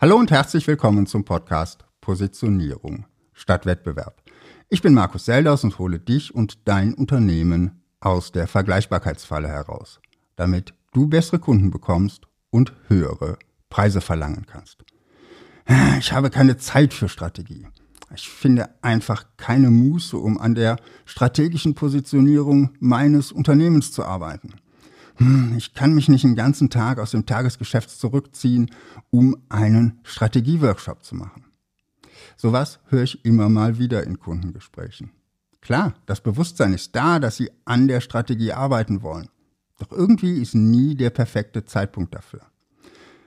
Hallo und herzlich willkommen zum Podcast Positionierung statt Wettbewerb. Ich bin Markus Selders und hole dich und dein Unternehmen aus der Vergleichbarkeitsfalle heraus, damit du bessere Kunden bekommst und höhere Preise verlangen kannst. Ich habe keine Zeit für Strategie. Ich finde einfach keine Muße, um an der strategischen Positionierung meines Unternehmens zu arbeiten. Hm, ich kann mich nicht den ganzen Tag aus dem Tagesgeschäft zurückziehen, um einen Strategieworkshop zu machen. Sowas höre ich immer mal wieder in Kundengesprächen. Klar, das Bewusstsein ist da, dass sie an der Strategie arbeiten wollen. Doch irgendwie ist nie der perfekte Zeitpunkt dafür.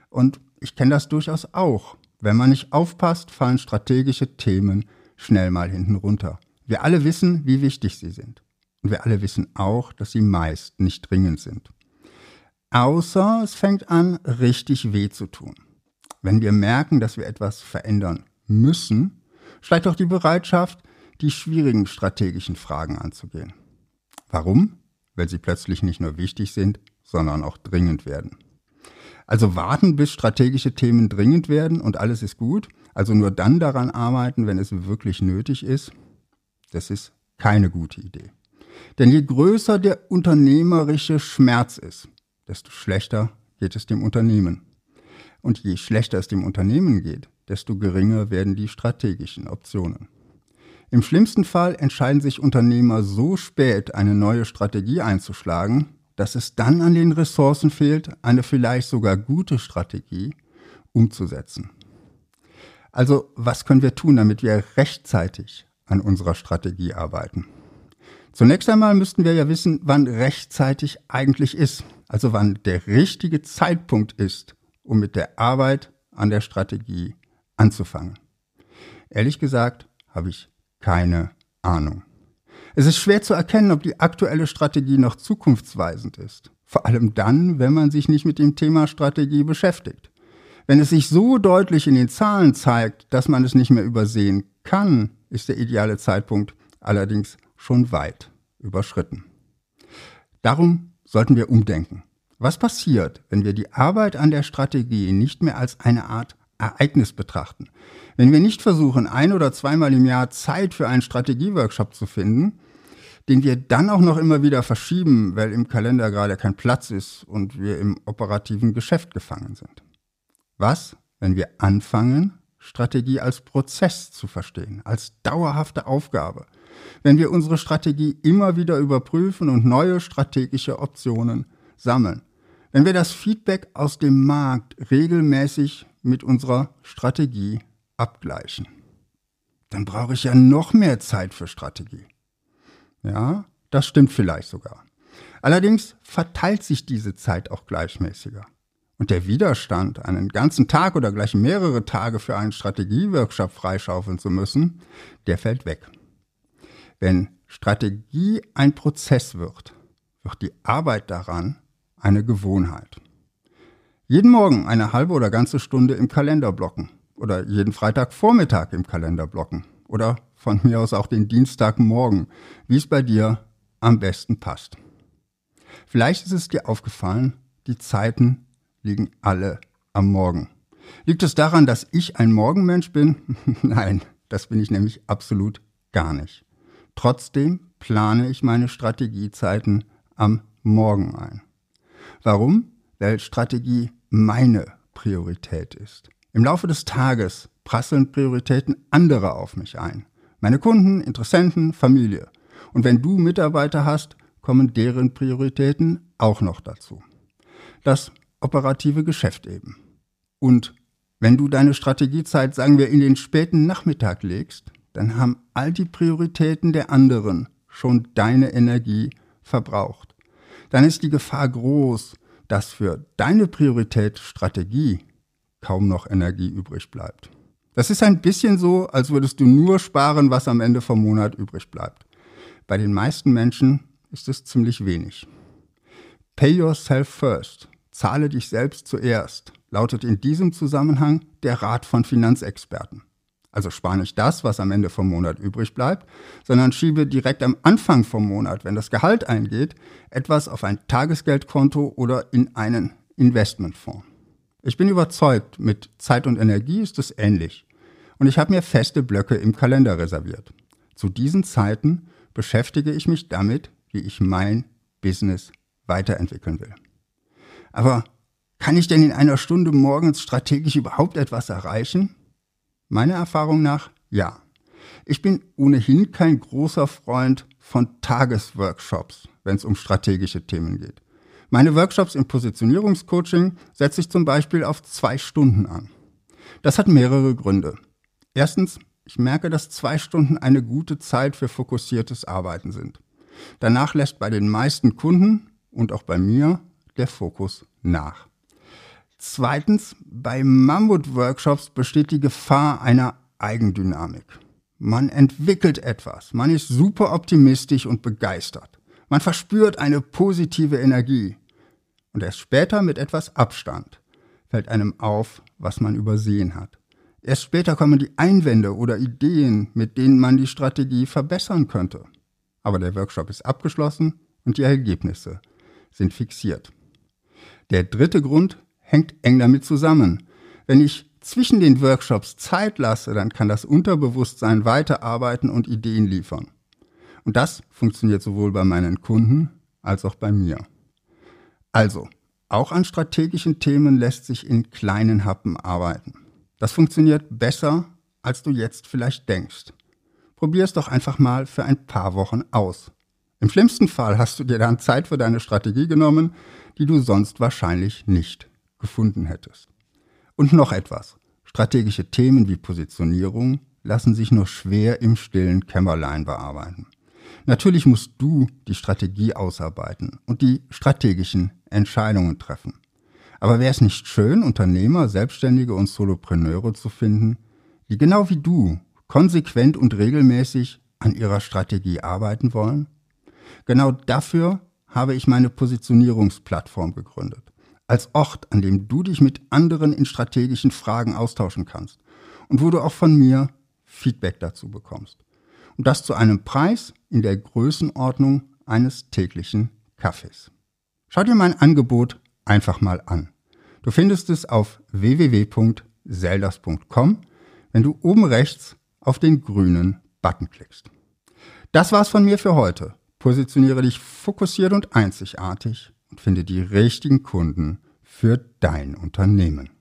Und ich kenne das durchaus auch. Wenn man nicht aufpasst, fallen strategische Themen schnell mal hinten runter. Wir alle wissen, wie wichtig sie sind. Und wir alle wissen auch, dass sie meist nicht dringend sind. Außer es fängt an, richtig weh zu tun. Wenn wir merken, dass wir etwas verändern müssen, steigt auch die Bereitschaft, die schwierigen strategischen Fragen anzugehen. Warum? Weil sie plötzlich nicht nur wichtig sind, sondern auch dringend werden. Also warten, bis strategische Themen dringend werden und alles ist gut, also nur dann daran arbeiten, wenn es wirklich nötig ist, das ist keine gute Idee. Denn je größer der unternehmerische Schmerz ist, desto schlechter geht es dem Unternehmen. Und je schlechter es dem Unternehmen geht, desto geringer werden die strategischen Optionen. Im schlimmsten Fall entscheiden sich Unternehmer so spät, eine neue Strategie einzuschlagen, dass es dann an den Ressourcen fehlt, eine vielleicht sogar gute Strategie umzusetzen. Also was können wir tun, damit wir rechtzeitig an unserer Strategie arbeiten? Zunächst einmal müssten wir ja wissen, wann rechtzeitig eigentlich ist, also wann der richtige Zeitpunkt ist, um mit der Arbeit an der Strategie anzufangen. Ehrlich gesagt habe ich keine Ahnung. Es ist schwer zu erkennen, ob die aktuelle Strategie noch zukunftsweisend ist. Vor allem dann, wenn man sich nicht mit dem Thema Strategie beschäftigt. Wenn es sich so deutlich in den Zahlen zeigt, dass man es nicht mehr übersehen kann, ist der ideale Zeitpunkt allerdings schon weit überschritten. Darum sollten wir umdenken. Was passiert, wenn wir die Arbeit an der Strategie nicht mehr als eine Art Ereignis betrachten? Wenn wir nicht versuchen, ein oder zweimal im Jahr Zeit für einen Strategieworkshop zu finden, den wir dann auch noch immer wieder verschieben, weil im Kalender gerade kein Platz ist und wir im operativen Geschäft gefangen sind. Was, wenn wir anfangen, Strategie als Prozess zu verstehen, als dauerhafte Aufgabe, wenn wir unsere Strategie immer wieder überprüfen und neue strategische Optionen sammeln, wenn wir das Feedback aus dem Markt regelmäßig mit unserer Strategie abgleichen, dann brauche ich ja noch mehr Zeit für Strategie. Ja, das stimmt vielleicht sogar. Allerdings verteilt sich diese Zeit auch gleichmäßiger. Und der Widerstand, einen ganzen Tag oder gleich mehrere Tage für einen Strategieworkshop freischaufeln zu müssen, der fällt weg. Wenn Strategie ein Prozess wird, wird die Arbeit daran eine Gewohnheit. Jeden Morgen eine halbe oder ganze Stunde im Kalender blocken oder jeden Freitagvormittag im Kalender blocken oder von mir aus auch den Dienstagmorgen, wie es bei dir am besten passt. Vielleicht ist es dir aufgefallen, die Zeiten liegen alle am Morgen. Liegt es daran, dass ich ein Morgenmensch bin? Nein, das bin ich nämlich absolut gar nicht. Trotzdem plane ich meine Strategiezeiten am Morgen ein. Warum? Weil Strategie meine Priorität ist. Im Laufe des Tages prasseln Prioritäten anderer auf mich ein. Meine Kunden, Interessenten, Familie. Und wenn du Mitarbeiter hast, kommen deren Prioritäten auch noch dazu. Das operative Geschäft eben. Und wenn du deine Strategiezeit, sagen wir, in den späten Nachmittag legst, dann haben all die Prioritäten der anderen schon deine Energie verbraucht. Dann ist die Gefahr groß, dass für deine Priorität Strategie kaum noch Energie übrig bleibt. Das ist ein bisschen so, als würdest du nur sparen, was am Ende vom Monat übrig bleibt. Bei den meisten Menschen ist es ziemlich wenig. Pay yourself first. Zahle dich selbst zuerst, lautet in diesem Zusammenhang der Rat von Finanzexperten. Also spare nicht das, was am Ende vom Monat übrig bleibt, sondern schiebe direkt am Anfang vom Monat, wenn das Gehalt eingeht, etwas auf ein Tagesgeldkonto oder in einen Investmentfonds. Ich bin überzeugt, mit Zeit und Energie ist es ähnlich. Und ich habe mir feste Blöcke im Kalender reserviert. Zu diesen Zeiten beschäftige ich mich damit, wie ich mein Business weiterentwickeln will. Aber kann ich denn in einer Stunde morgens strategisch überhaupt etwas erreichen? Meiner Erfahrung nach ja. Ich bin ohnehin kein großer Freund von Tagesworkshops, wenn es um strategische Themen geht. Meine Workshops im Positionierungscoaching setze ich zum Beispiel auf zwei Stunden an. Das hat mehrere Gründe. Erstens, ich merke, dass zwei Stunden eine gute Zeit für fokussiertes Arbeiten sind. Danach lässt bei den meisten Kunden und auch bei mir der Fokus nach. Zweitens, bei Mammut-Workshops besteht die Gefahr einer Eigendynamik. Man entwickelt etwas, man ist super optimistisch und begeistert. Man verspürt eine positive Energie. Und erst später mit etwas Abstand fällt einem auf, was man übersehen hat. Erst später kommen die Einwände oder Ideen, mit denen man die Strategie verbessern könnte. Aber der Workshop ist abgeschlossen und die Ergebnisse sind fixiert. Der dritte Grund hängt eng damit zusammen. Wenn ich zwischen den Workshops Zeit lasse, dann kann das Unterbewusstsein weiterarbeiten und Ideen liefern. Und das funktioniert sowohl bei meinen Kunden als auch bei mir. Also, auch an strategischen Themen lässt sich in kleinen Happen arbeiten. Das funktioniert besser, als du jetzt vielleicht denkst. Probier es doch einfach mal für ein paar Wochen aus. Im schlimmsten Fall hast du dir dann Zeit für deine Strategie genommen, die du sonst wahrscheinlich nicht gefunden hättest. Und noch etwas. Strategische Themen wie Positionierung lassen sich nur schwer im stillen Kämmerlein bearbeiten. Natürlich musst du die Strategie ausarbeiten und die strategischen Entscheidungen treffen. Aber wäre es nicht schön, Unternehmer, Selbstständige und Solopreneure zu finden, die genau wie du konsequent und regelmäßig an ihrer Strategie arbeiten wollen? Genau dafür habe ich meine Positionierungsplattform gegründet. Als Ort, an dem du dich mit anderen in strategischen Fragen austauschen kannst und wo du auch von mir Feedback dazu bekommst. Und das zu einem Preis in der Größenordnung eines täglichen Kaffees. Schau dir mein Angebot einfach mal an. Du findest es auf www.seldas.com, wenn du oben rechts auf den grünen Button klickst. Das war's von mir für heute. Positioniere dich fokussiert und einzigartig und finde die richtigen Kunden für dein Unternehmen.